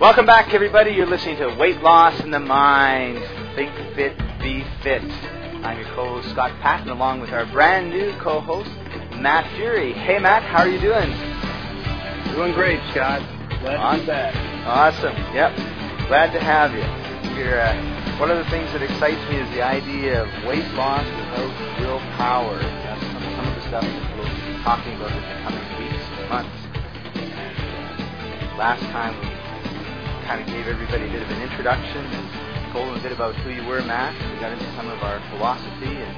Welcome back, everybody. You're listening to Weight Loss in the Mind. Think Fit, Be Fit. I'm your co-host Scott Paton, along with our brand new co-host Matt Furey. Hey, Matt, how are you doing? Doing great, Scott. Glad to back. Awesome. Yep. Glad to have you. You're, uh, one of the things that excites me is the idea of weight loss without willpower. That's some, some of the stuff that we'll be talking about in the coming months. And, last time we kind of gave everybody a bit of an introduction and told them a bit about who you were, Matt. We got into some of our philosophy and,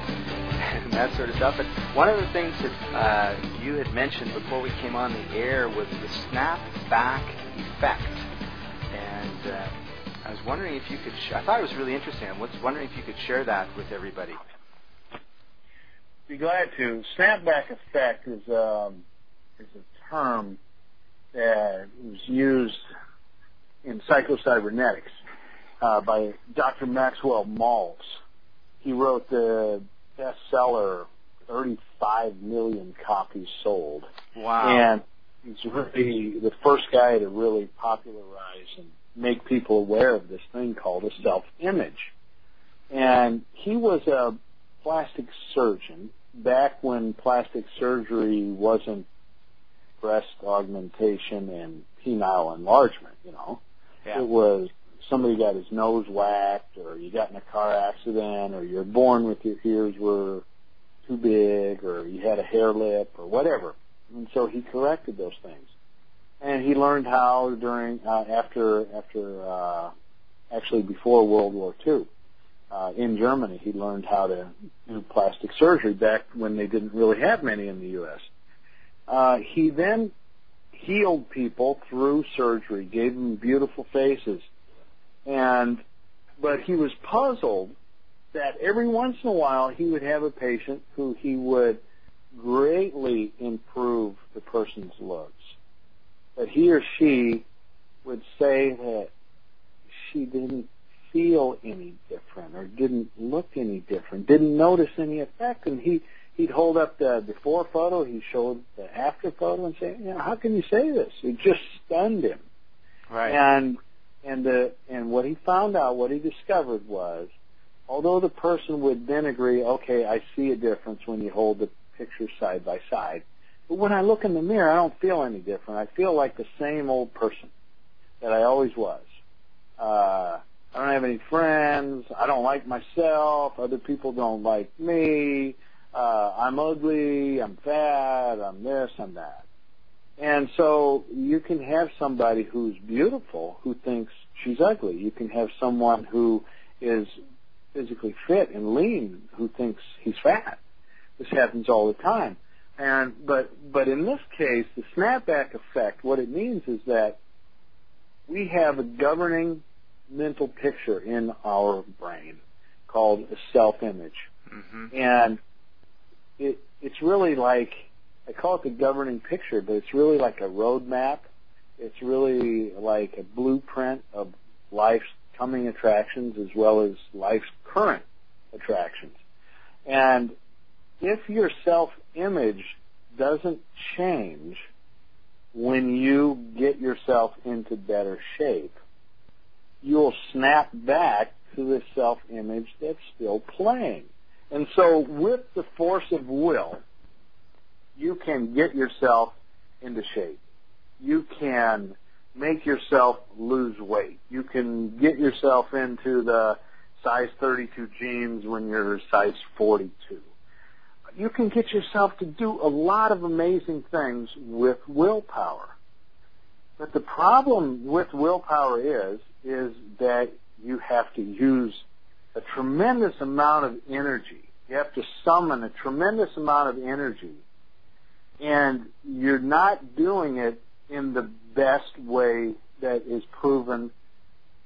and that sort of stuff. But one of the things that uh, you had mentioned before we came on the air was the snapback effect. And uh, I was wondering if you could. Sh- I thought it was really interesting. I was wondering if you could share that with everybody. Be glad to. Snapback effect is um, is a term that was used in Psycho-Cybernetics uh, by Dr. Maxwell Maltz. He wrote the bestseller, 35 million copies sold. Wow. And he's really the first guy to really popularize and make people aware of this thing called a self-image. And he was a plastic surgeon back when plastic surgery wasn't breast augmentation and penile enlargement, you know. Yeah. It was somebody got his nose whacked or you got in a car accident or you're born with your ears were too big or you had a hare lip or whatever. And so he corrected those things. And he learned how during, uh, after, after, uh, actually before World War II, uh, in Germany, he learned how to do plastic surgery back when they didn't really have many in the U.S. Uh, he then healed people through surgery, gave them beautiful faces, and but he was puzzled that every once in a while he would have a patient who he would greatly improve the person's looks. But he or she would say that she didn't feel any different or didn't look any different, didn't notice any effect, and he he'd hold up the before photo, he showed the after photo, and say, you know, how can you say this? It just stunned him. Right. And and the and what he found out, what he discovered was, although the person would then agree, okay, I see a difference when you hold the pictures side by side, but when I look in the mirror, I don't feel any different. I feel like the same old person that I always was. Uh, I don't have any friends. I don't like myself. Other people don't like me. Uh, I'm ugly. I'm fat. I'm this. I'm that. And so you can have somebody who's beautiful who thinks she's ugly. You can have someone who is physically fit and lean who thinks he's fat. This happens all the time. And but but in this case, the snapback effect, what it means is that we have a governing mental picture in our brain called a self-image, mm-hmm. and it it's really like I call it the governing picture, but it's really like a roadmap. It's really like a blueprint of life's coming attractions as well as life's current attractions. And if your self-image doesn't change when you get yourself into better shape, you'll snap back to the self-image that's still playing. And so with the force of will, you can get yourself into shape. You can make yourself lose weight. You can get yourself into the size 32 jeans when you're size 42. You can get yourself to do a lot of amazing things with willpower. But the problem with willpower is, is that you have to use a tremendous amount of energy. You have to summon a tremendous amount of energy. And you're not doing it in the best way that is proven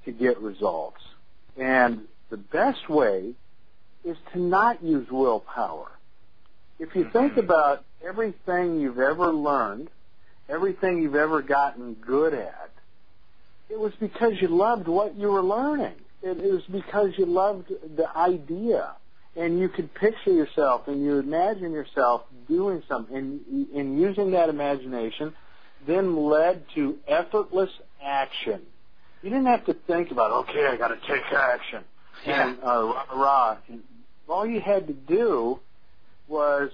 to get results. And the best way is to not use willpower. If you think mm-hmm. about everything you've ever learned, everything you've ever gotten good at, it was because you loved what you were learning. It was because you loved the idea. And you could picture yourself and you imagine yourself doing something, and, and using that imagination then led to effortless action. You didn't have to think about, okay, I got to take action, Yeah. and uh, rah, rah. And all you had to do was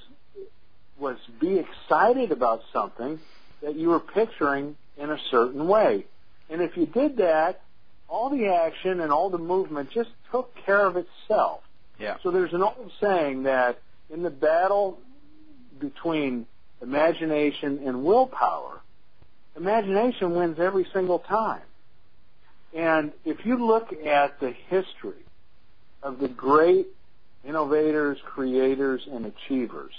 was be excited about something that you were picturing in a certain way. And if you did that, all the action and all the movement just took care of itself. Yeah. So there's an old saying that in the battle between imagination and willpower, imagination wins every single time. And if you look at the history of the great innovators, creators, and achievers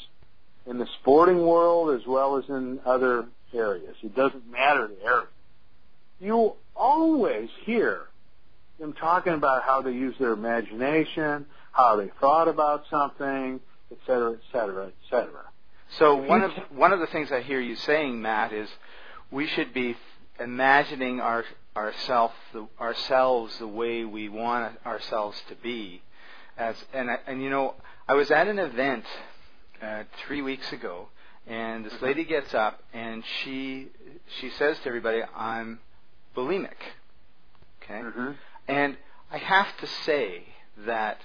in the sporting world as well as in other areas, it doesn't matter the area, you always hear them talking about how they use their imagination, how they thought about something, et cetera, et cetera, et cetera. So one of one of the things I hear you saying, Matt, is we should be imagining our ourself the, ourselves the way we want ourselves to be. As and I- and you know, I was at an event uh, three weeks ago, and this lady gets up and she she says to everybody, "I'm bulimic." Okay. Mm-hmm. And I have to say that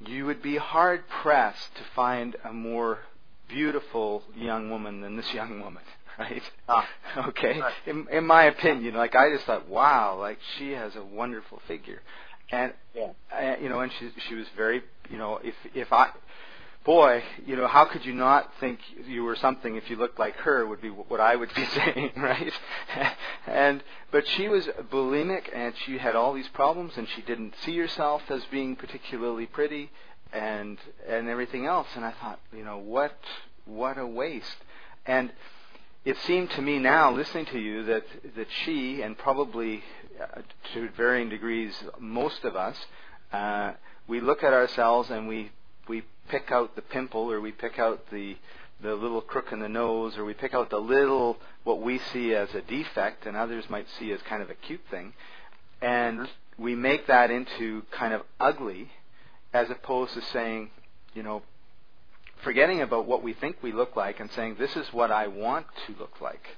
you would be hard pressed to find a more beautiful young woman than this young woman, right? Ah, okay. right. In, in my opinion, like I just thought, wow, like she has a wonderful figure, and Yeah. uh, you know, and she she was very, you know, if if I, boy, you know, how could you not think you were something if you looked like her? Would be what I would be saying, right? and but she was bulimic, and she had all these problems, and she didn't see herself as being particularly pretty, and and everything else. And I thought, you know, what what a waste. And it seemed to me now, listening to you, that that she and probably uh, to varying degrees, most of us, uh, we look at ourselves and we we pick out the pimple or we pick out the the little crook in the nose or we pick out the little what we see as a defect and others might see as kind of a cute thing and Mhm. we make that into kind of ugly as opposed to saying you know forgetting about what we think we look like and saying this is what I want to look like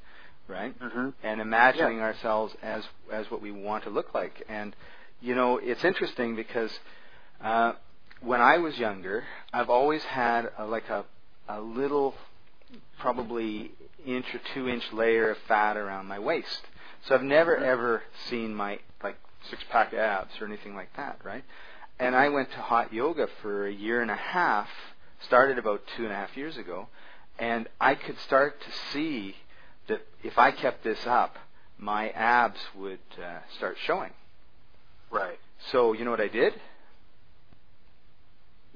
right Mm-hmm. and imagining ourselves as as what we want to look like. And you know, it's interesting because uh, when I was younger, I've always had a, like a a little, probably inch or two inch layer of fat around my waist. So I've never Mhm. ever seen my like six pack abs or anything like that, right? And I went to hot yoga for a year and a half. Started about two and a half years ago, and I could start to see that if I kept this up, my abs would uh, start showing. Right. So you know what I did?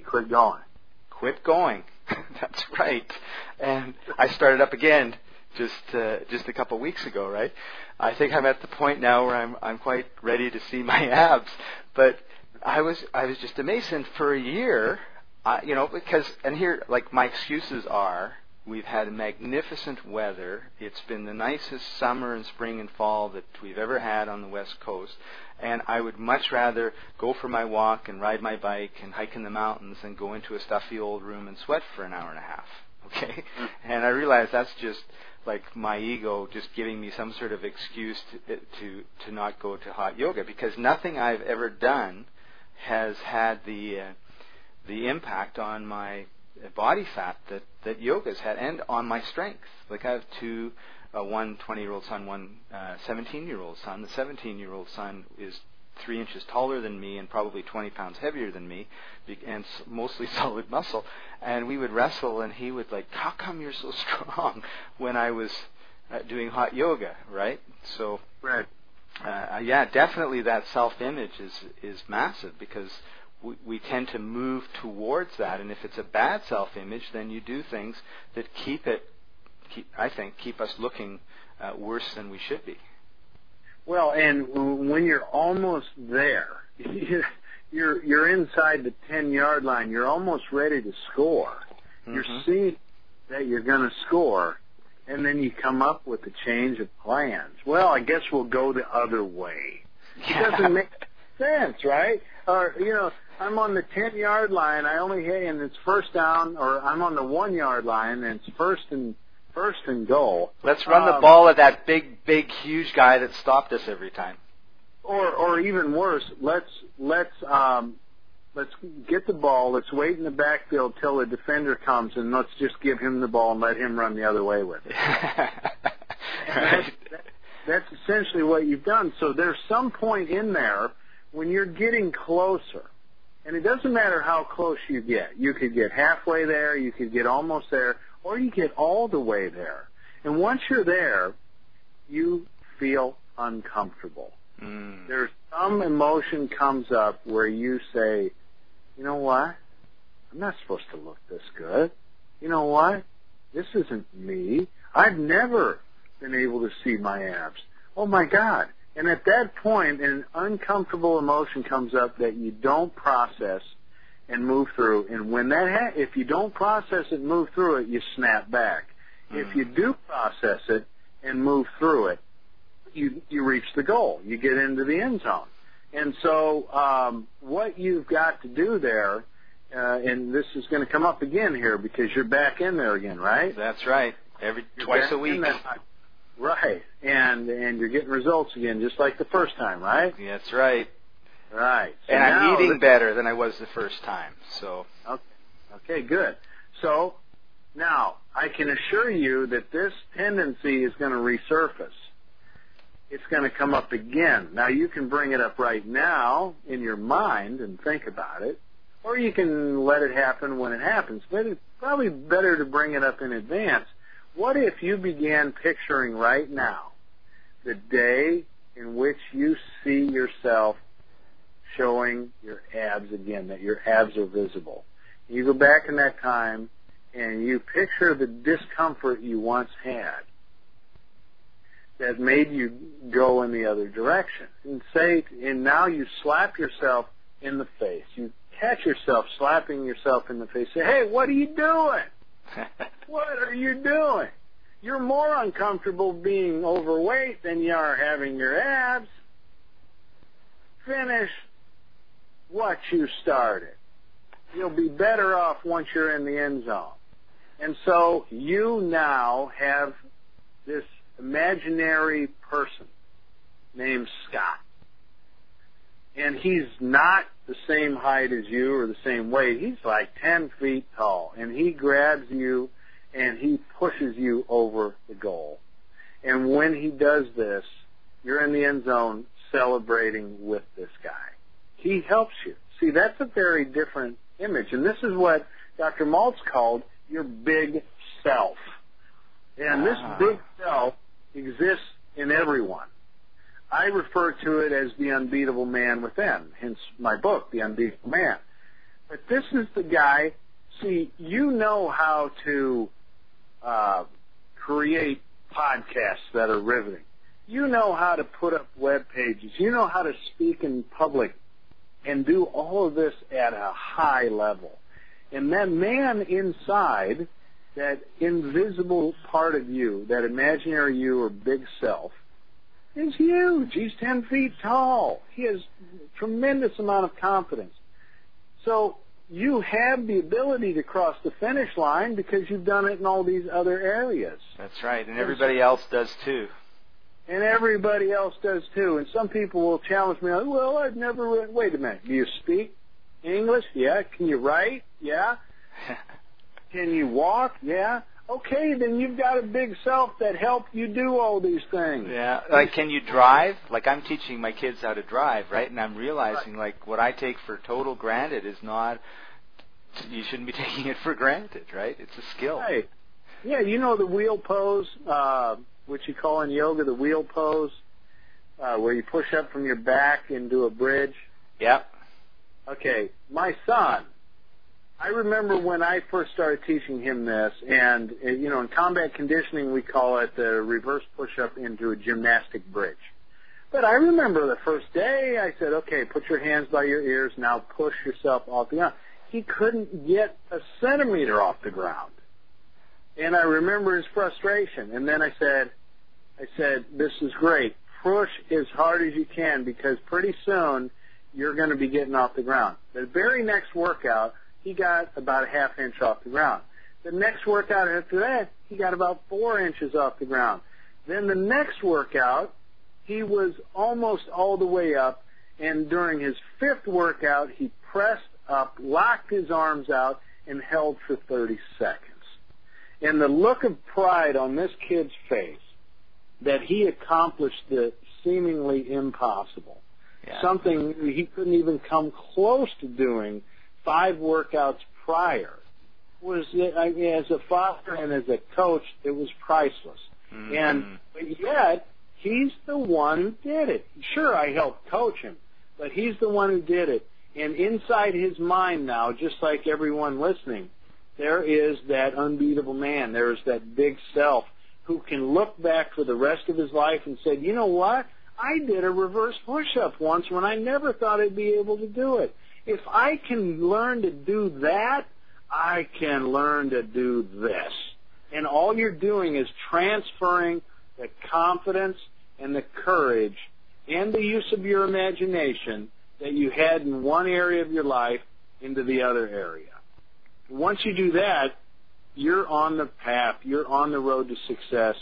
Quit going. Quit going. That's right. And I started up again just uh, just a couple weeks ago, right? I think I'm at the point now where I'm I'm quite ready to see my abs. But I was I was just amazed, and for a year, I, you know, because and here like my excuses are. We've had magnificent weather. It's been the nicest summer and spring and fall that we've ever had on the West Coast. And I would much rather go for my walk and ride my bike and hike in the mountains than go into a stuffy old room and sweat for an hour and a half. Okay? And I realize that's just like my ego just giving me some sort of excuse to to to not go to hot yoga because nothing I've ever done has had the uh, the impact on my body fat that that yoga's had and on my strength. Like I have two uh, one 20 year old son, one uh, 17 year old son. The 17 year old son is three inches taller than me and probably 20 pounds heavier than me, be- and s- mostly solid muscle. And we would wrestle, and he would like, "How come you're so strong?" When I was uh, doing hot yoga, right? So Right. uh, yeah, definitely that self-image is is massive because we, we tend to move towards that, and if it's a bad self-image, then you do things that keep it, keep, I think, keep us looking uh, worse than we should be. Well, and w- when you're almost there, you're you're inside the ten yard line. You're almost ready to score. You're Mhm. seeing that you're going to score, and then you come up with a change of plans. Well, I guess we'll go the other way. It doesn't make sense, right? Or you know, I'm on the 10 yard line. I only hit, and it's first down, or I'm on the one yard line, and it's first and first and goal. Let's run the Um, ball at that big, big, huge guy that stopped us every time. Or, or even worse, let's let's um, let's get the ball. Let's wait in the backfield till the defender comes, and let's just give him the ball and let him run the other way with it. right. That's essentially what you've done. So there's some point in there when you're getting closer. And it doesn't matter how close you get. You could get halfway there, you could get almost there, or you get all the way there. And once you're there, you feel uncomfortable. Mm. There's some emotion comes up where you say, you know what? I'm not supposed to look this good. You know what? This isn't me. I've never been able to see my abs. Oh my God. And at that point, an uncomfortable emotion comes up that you don't process and move through. And when that, ha- if you don't process it and move through it, you snap back. If you do process it and move through it, you you reach the goal. You get into the end zone. And so, um, what you've got to do there, uh, and this is going to come up again here because you're back in there again, right? That's right. Every You're twice a week. Right, and and you're getting results again, just like the first time, right? That's right. Right. So And I'm eating better than I was the first time. So Okay, good. So now I can assure you that this tendency is going to resurface. It's going to come up again. Now you can bring it up right now in your mind and think about it, or you can let it happen when it happens. But it's probably better to bring it up in advance. What if you began picturing right now the day in which you see yourself showing your abs again, that your abs are visible? You go back in that time and you picture the discomfort you once had that made you go in the other direction. And say, and now you slap yourself in the face. You catch yourself slapping yourself in the face. Say, hey, what are you doing? What are you doing? You're more uncomfortable being overweight than you are having your abs. Finish what you started. You'll be better off once you're in the end zone. And so you now have this imaginary person named Scott. And he's not the same height as you or the same weight. He's like 10 feet tall. And he grabs you and he pushes you over the goal. And when he does this, you're in the end zone celebrating with this guy. He helps you. See, that's a very different image. And this is what Dr. Maltz called your big self. And this Ah. big self exists in everyone. I refer to it as the unbeatable man within, hence my book, The Unbeatable Man. But this is the guy, see, you know how to uh, create podcasts that are riveting. You know how to put up web pages. You know how to speak in public and do all of this at a high level. And that man inside, that invisible part of you, that imaginary you or big self, is huge. He's 10 feet tall. He has tremendous amount of confidence. So you have the ability to cross the finish line because you've done it in all these other areas. That's right. And everybody else does too. And everybody else does too. And some people will challenge me, well, I've never read. Wait a minute. Do you speak English? Yeah. Can you write? Yeah. Can you walk? Yeah. Okay, then you've got a big self that helped you do all these things. yeah. Like, can you drive? Like, I'm teaching my kids how to drive, right? And I'm realizing, like, what I take for total granted is not. You shouldn't be taking it for granted, right? It's a skill. Right. Yeah, you know the wheel pose, uh, which you call in yoga the wheel pose, uh, where you push up from your back into a bridge. Yep. Okay, my son, I remember when I first started teaching him this, and uh, you know, in combat conditioning, we call it the reverse push-up into a gymnastic bridge. But I remember the first day, I said, "Okay, put your hands by your ears. Now push yourself off the ground." He couldn't get a centimeter off the ground, and I remember his frustration. And then I said, "I said, this is great. Push as hard as you can because pretty soon." you're going to be getting off the ground. The very next workout, he got about a half inch off the ground. The next workout after that, he got about four inches off the ground. Then the next workout, he was almost all the way up, and during his fifth workout, he pressed up, locked his arms out, and held for 30 seconds. And the look of pride on this kid's face that he accomplished the seemingly impossible, Yeah. something he couldn't even come close to doing five workouts prior, was I mean, as a father and as a coach, it was priceless. Mhm. And but yet he's the one who did it. Sure, I helped coach him, but he's the one who did it. And inside his mind now, just like everyone listening, there is that unbeatable man. There is that big self who can look back for the rest of his life and say, you know what? I did a reverse push-up once when I never thought I'd be able to do it. If I can learn to do that, I can learn to do this. And all you're doing is transferring the confidence and the courage and the use of your imagination that you had in one area of your life into the other area. Once you do that, you're on the path, you're on the road to success,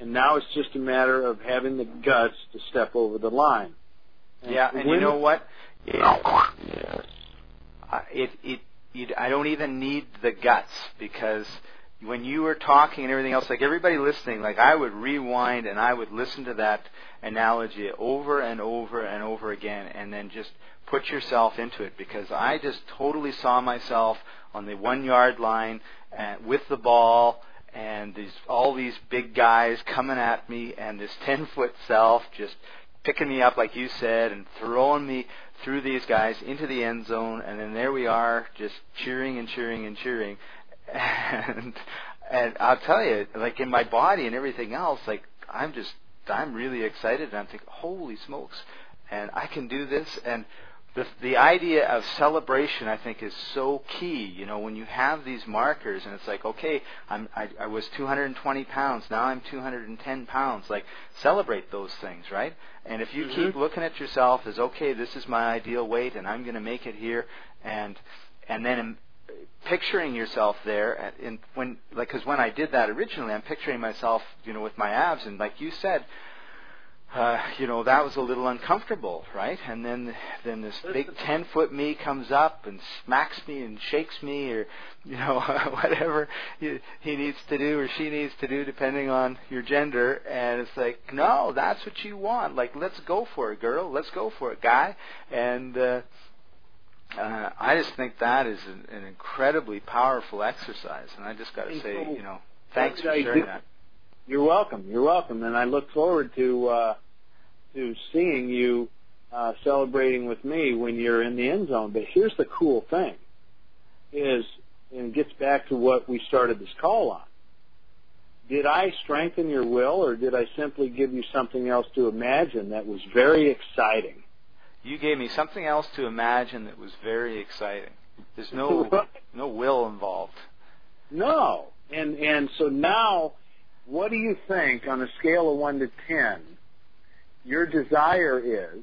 and now it's just a matter of having the guts to step over the line. Yeah, and you know what? It, it, it, you, I don't even need the guts because when you were talking and everything else, like everybody listening, like I would rewind and I would listen to that analogy over and over and over again, and then just put yourself into it because I just totally saw myself on the one yard line and with the ball and these all these big guys coming at me and this ten foot self just picking me up like you said and throwing me through these guys into the end zone and then there we are just cheering and cheering and cheering. And and I'll tell you like in my body and everything else like I'm just I'm really excited and I'm thinking holy smokes. And I can do this and the the idea of celebration I think is so key. You know, when you have these markers and it's like, okay, I'm I, I was 220 pounds, now I'm 210 pounds. Like celebrate those things, right? And if you keep mm-hmm. looking at yourself as okay, this is my ideal weight, and I'm going to make it here, and and then picturing yourself there, and when like because when I did that originally, I'm picturing myself, you know, with my abs, and like you said uh, you know that was a little uncomfortable, right? And then then this big ten foot me comes up and smacks me and shakes me, or you know whatever he, he needs to do or she needs to do, depending on your gender. And it's like, no, that's what you want. Like, let's go for it, girl. Let's go for it, guy. And uh, uh, I just think that is an, an incredibly powerful exercise. And I just got to say, you know, thanks for sharing that. You're welcome. You're welcome, and I look forward to uh, to seeing you uh, celebrating with me when you're in the end zone. But here's the cool thing: is and it gets back to what we started this call on. Did I strengthen your will, or did I simply give you something else to imagine that was very exciting? You gave me something else to imagine that was very exciting. There's no no will involved. No. And and so now what do you think on a scale of 1 to 10 your desire is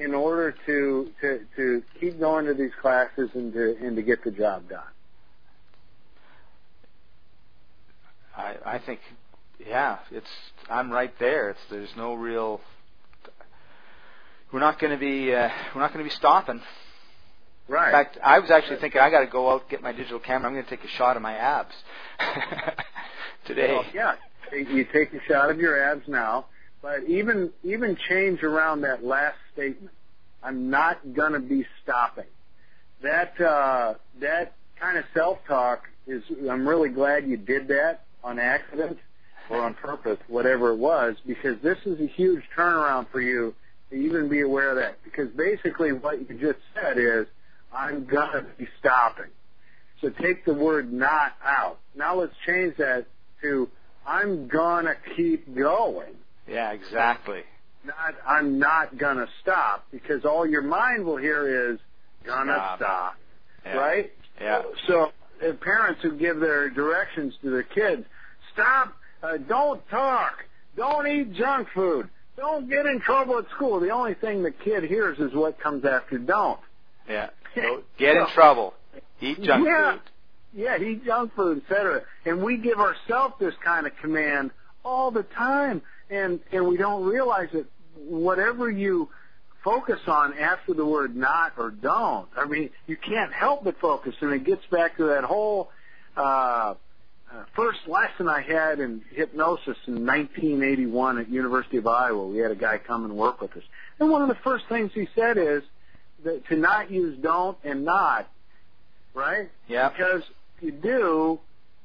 in order to to to keep going to these classes and to and to get the job done? I I think yeah, it's I'm right there. It's there's no real we're not going to be uh, we're not going to be stopping. Right. In fact, I was actually thinking I got to go out get my digital camera. I'm going to take a shot of my abs today. Well, yeah. You take a shot of your abs now, but even even change around that last statement. I'm not gonna be stopping. That uh, that kind of self talk is. I'm really glad you did that on accident or on purpose, whatever it was, because this is a huge turnaround for you to even be aware of that. Because basically, what you just said is, I'm gonna be stopping. So take the word not out. Now let's change that to I'm gonna keep going. Yeah, exactly. Not I'm not gonna stop because all your mind will hear is gonna Stop. stop. Yeah. Right? Yeah. So uh, parents who give their directions to their kids, stop, uh, don't talk, don't eat junk food, don't get in trouble at school. The only thing the kid hears is what comes after don't. Yeah. Get in trouble. Eat junk yeah. food. Yeah, eat junk food, etc. And we give ourselves this kind of command all the time, and and we don't realize that whatever you focus on after the word not or don't, I mean, you can't help but focus, and it gets back to that whole. Uh, uh, first lesson I had in hypnosis in 1981 at University of Iowa. We had a guy come and work with us, and one of the first things he said is to not use don't and not, right? Yeah. Because if you do,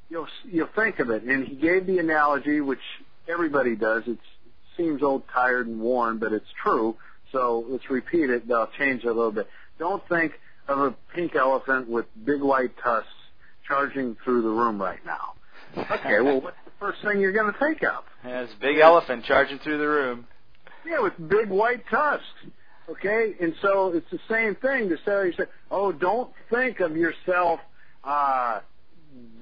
you'll you'll think of it. And he gave the analogy, which everybody does. It's, it seems old, tired, and worn, but it's true. So let's repeat it. I'll change it a little bit. Don't think of a pink elephant with big white tusks charging through the room right now. Okay, well, what's the first thing you're going to think of? Yeah, it's a big elephant charging through the room. Yeah, with big white tusks. Okay, and so it's the same thing to say, say, oh, don't think of yourself uh,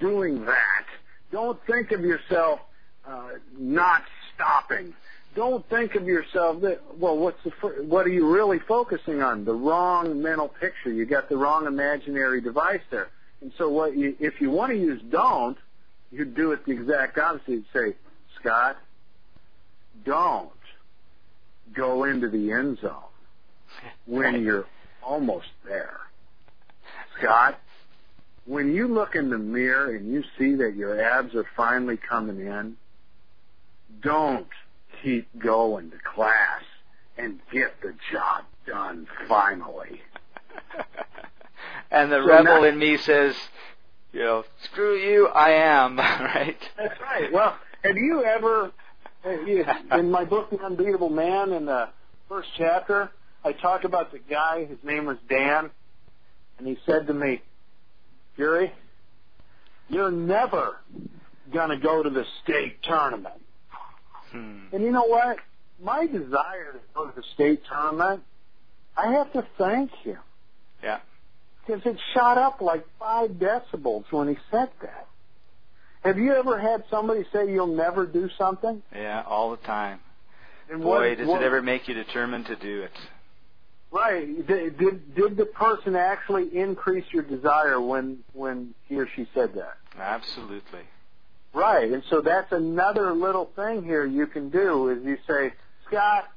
doing that. Don't think of yourself uh, not stopping. Don't think of yourself that. Well, what's the fir- what are you really focusing on? The wrong mental picture. You got the wrong imaginary device there. And so, what you, if you want to use don't, you do it the exact opposite. You'd say, Scott, don't go into the end zone when you're almost there. Scott, when you look in the mirror and you see that your abs are finally coming in, don't keep going to class and get the job done finally. and the So rebel now- in me says, you know, screw you, I am, right? That's right. Well, have you ever, in my book, The Unbeatable Man, in the first chapter, I talk about the guy, his name was Dan, and he said to me, Furey, you're never going to go to the state tournament. Hmm. And you know what? My desire to go to the state tournament, I have to thank him. Yeah. Because it shot up like five decibels when he said that. Have you ever had somebody say you'll never do something? Yeah, all the time. And Boy, what- does what- it ever make you determined to do it. Right. Did, did did the person actually increase your desire when when he or she said that? Absolutely. Right. And so that's another little thing here you can do is you say, Scott,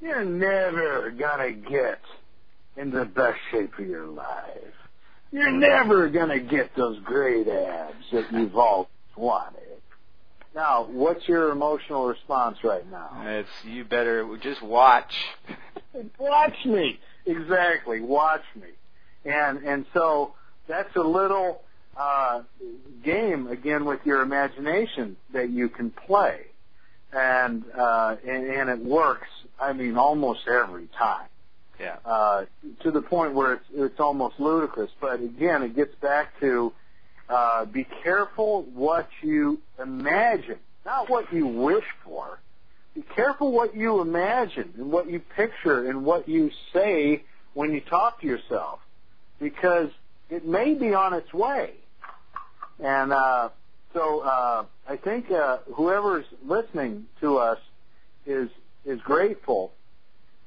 you're never gonna get in the best shape of your life. You're never gonna get those great abs that you've always wanted. Now, what's your emotional response right now? It's you better just watch. watch me exactly watch me and and so that's a little uh game again with your imagination that you can play and uh and, and it works i mean almost every time Yeah. uh to the point where it's it's almost ludicrous but again it gets back to uh be careful what you imagine not what you wish for be careful what you imagine and what you picture and what you say when you talk to yourself because it may be on its way. And uh, so uh, I think uh, whoever's listening to us is is grateful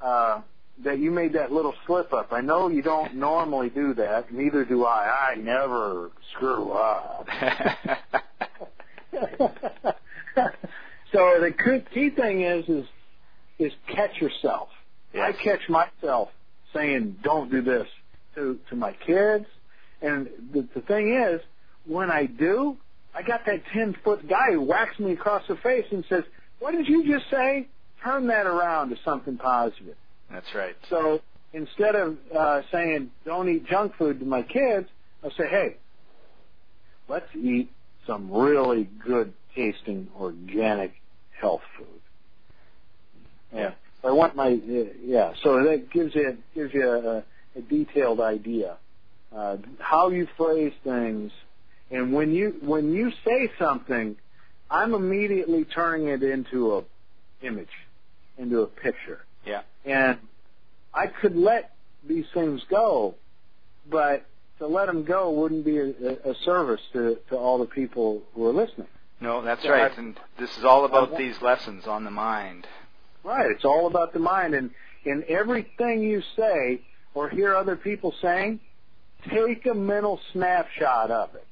uh, that you made that little slip up. I know you don't normally do that. Neither do I. I never screw up. so the key- key thing is is is catch yourself. I catch myself saying don't do this to to my kids, and the, the thing is when I do, I got that ten foot guy who whacks me across the face and says, "What did you just say? Turn that around to something positive." That's right. So instead of uh, saying don't eat junk food to my kids, I'll say, hey, let's eat some really good tasting organic health food. Yeah, I want my uh, yeah. So that gives you gives you a, a detailed idea uh, how you phrase things, and when you when you say something, I'm immediately turning it into a image, into a picture. Yeah. And I could let these things go, but to let them go wouldn't be a, a service to, to all the people who are listening. No, that's Yeah, right. I- And this is all about uh, these lessons on the mind. Right. It's all about the mind. And in everything you say or hear other people saying, take a mental snapshot of it.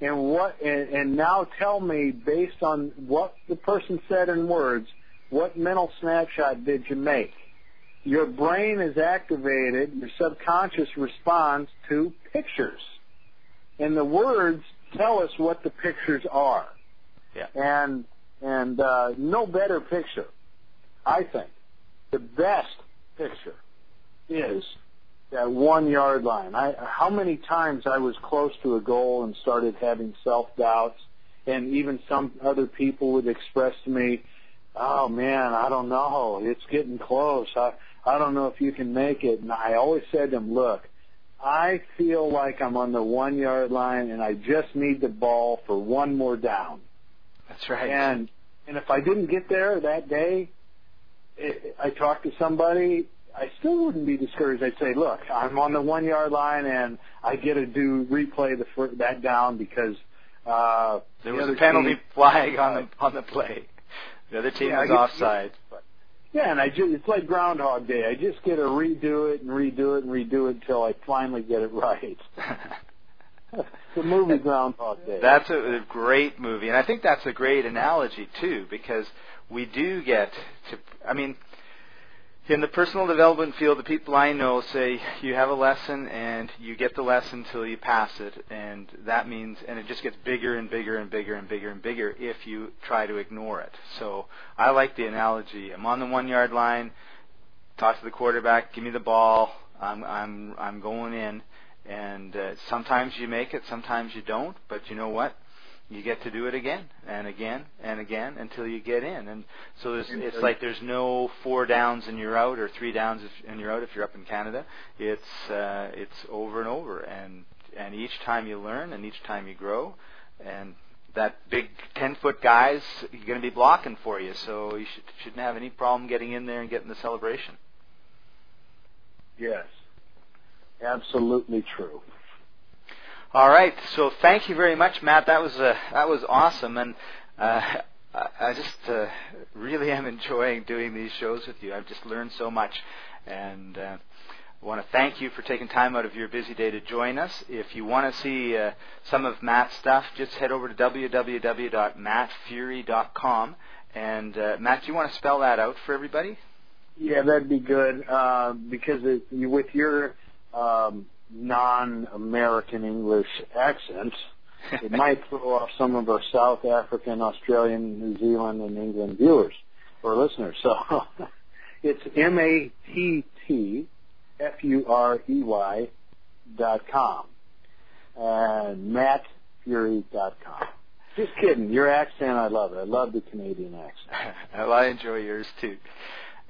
And what and, and now tell me based on what the person said in words, what mental snapshot did you make? Your brain is activated, your subconscious responds to pictures. And the words tell us what the pictures are. Yeah. And and uh, no better picture, I think. The best picture is that one yard line. I, how many times I was close to a goal and started having self doubts, and even some other people would express to me, "Oh man, I don't know. It's getting close. I I don't know if you can make it." And I always said to them, "Look, I feel like I'm on the one yard line, and I just need the ball for one more down." That's right. And and if I didn't get there that day, it, I talked to somebody. I still wouldn't be discouraged. I'd say, "Look, I'm on the one yard line, and I get to do replay the fir- that down because uh, there the was a penalty team- flag on the on the play. The other team Yeah, was offside. Yeah, and I just, it's like Groundhog Day. I just get to redo it and redo it and redo it until I finally get it right. the movie Groundhog Day. That's a, a great movie, and I think that's a great analogy too, because we do get to. I mean, in the personal development field, the people I know say you have a lesson and you get the lesson till you pass it, and that means, and it just gets bigger and bigger and bigger and bigger and bigger if you try to ignore it. So I like the analogy. I'm on the one yard line. Talk to the quarterback. Give me the ball. I'm I'm I'm going in. And uh, sometimes you make it, sometimes you don't. But you know what? You get to do it again and again and again until you get in. And so there's, it's like there's no four downs and you're out, or three downs and you're out if you're up in Canada. It's uh, it's over and over, and and each time you learn, and each time you grow, and that big ten foot guy's going to be blocking for you, so you should, shouldn't have any problem getting in there and getting the celebration. yes, absolutely true. All right. So thank you very much, Matt. That was uh, that was awesome, and uh, I just uh, really am enjoying doing these shows with you. I've just learned so much, and uh, I want to thank you for taking time out of your busy day to join us. If you want to see uh, some of Matt's stuff, just head over to www.mattfurey.com. And uh, Matt, do you want to spell that out for everybody? Yeah, that'd be good uh, because it, with your um, non-American English accent, it might throw off some of our South African, Australian, New Zealand, and England viewers or listeners. So it's M A T T F U R E Y dot com and mattfurey dot com. Just kidding. Your accent, I love it. I love the Canadian accent. well, I enjoy yours too.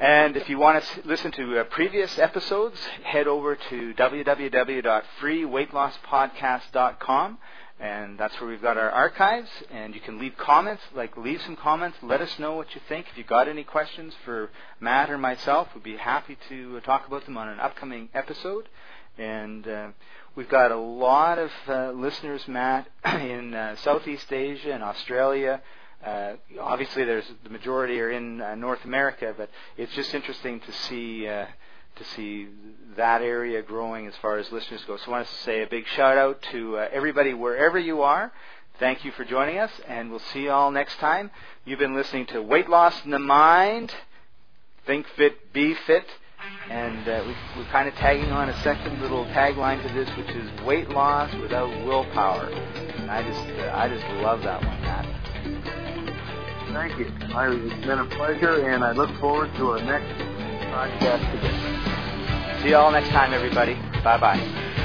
And if you want to listen to uh, previous episodes, head over to www.freeweightlosspodcast.com. And that's where we've got our archives. And you can leave comments, like leave some comments. Let us know what you think. If you've got any questions for Matt or myself, we'd be happy to uh, talk about them on an upcoming episode. And uh, we've got a lot of uh, listeners, Matt, in uh, Southeast Asia and Australia. Uh, obviously, there's the majority are in uh, North America, but it's just interesting to see uh, to see that area growing as far as listeners go. So I want to say a big shout out to uh, everybody wherever you are. Thank you for joining us, and we'll see you all next time. You've been listening to Weight Loss in the Mind, Think Fit, Be Fit, and uh, we, we're kind of tagging on a second little tagline to this, which is weight loss without willpower. And I just, uh, I just love that one, Matt. Thank you. It's been a pleasure, and I look forward to our next podcast together. See you all next time, everybody. Bye bye.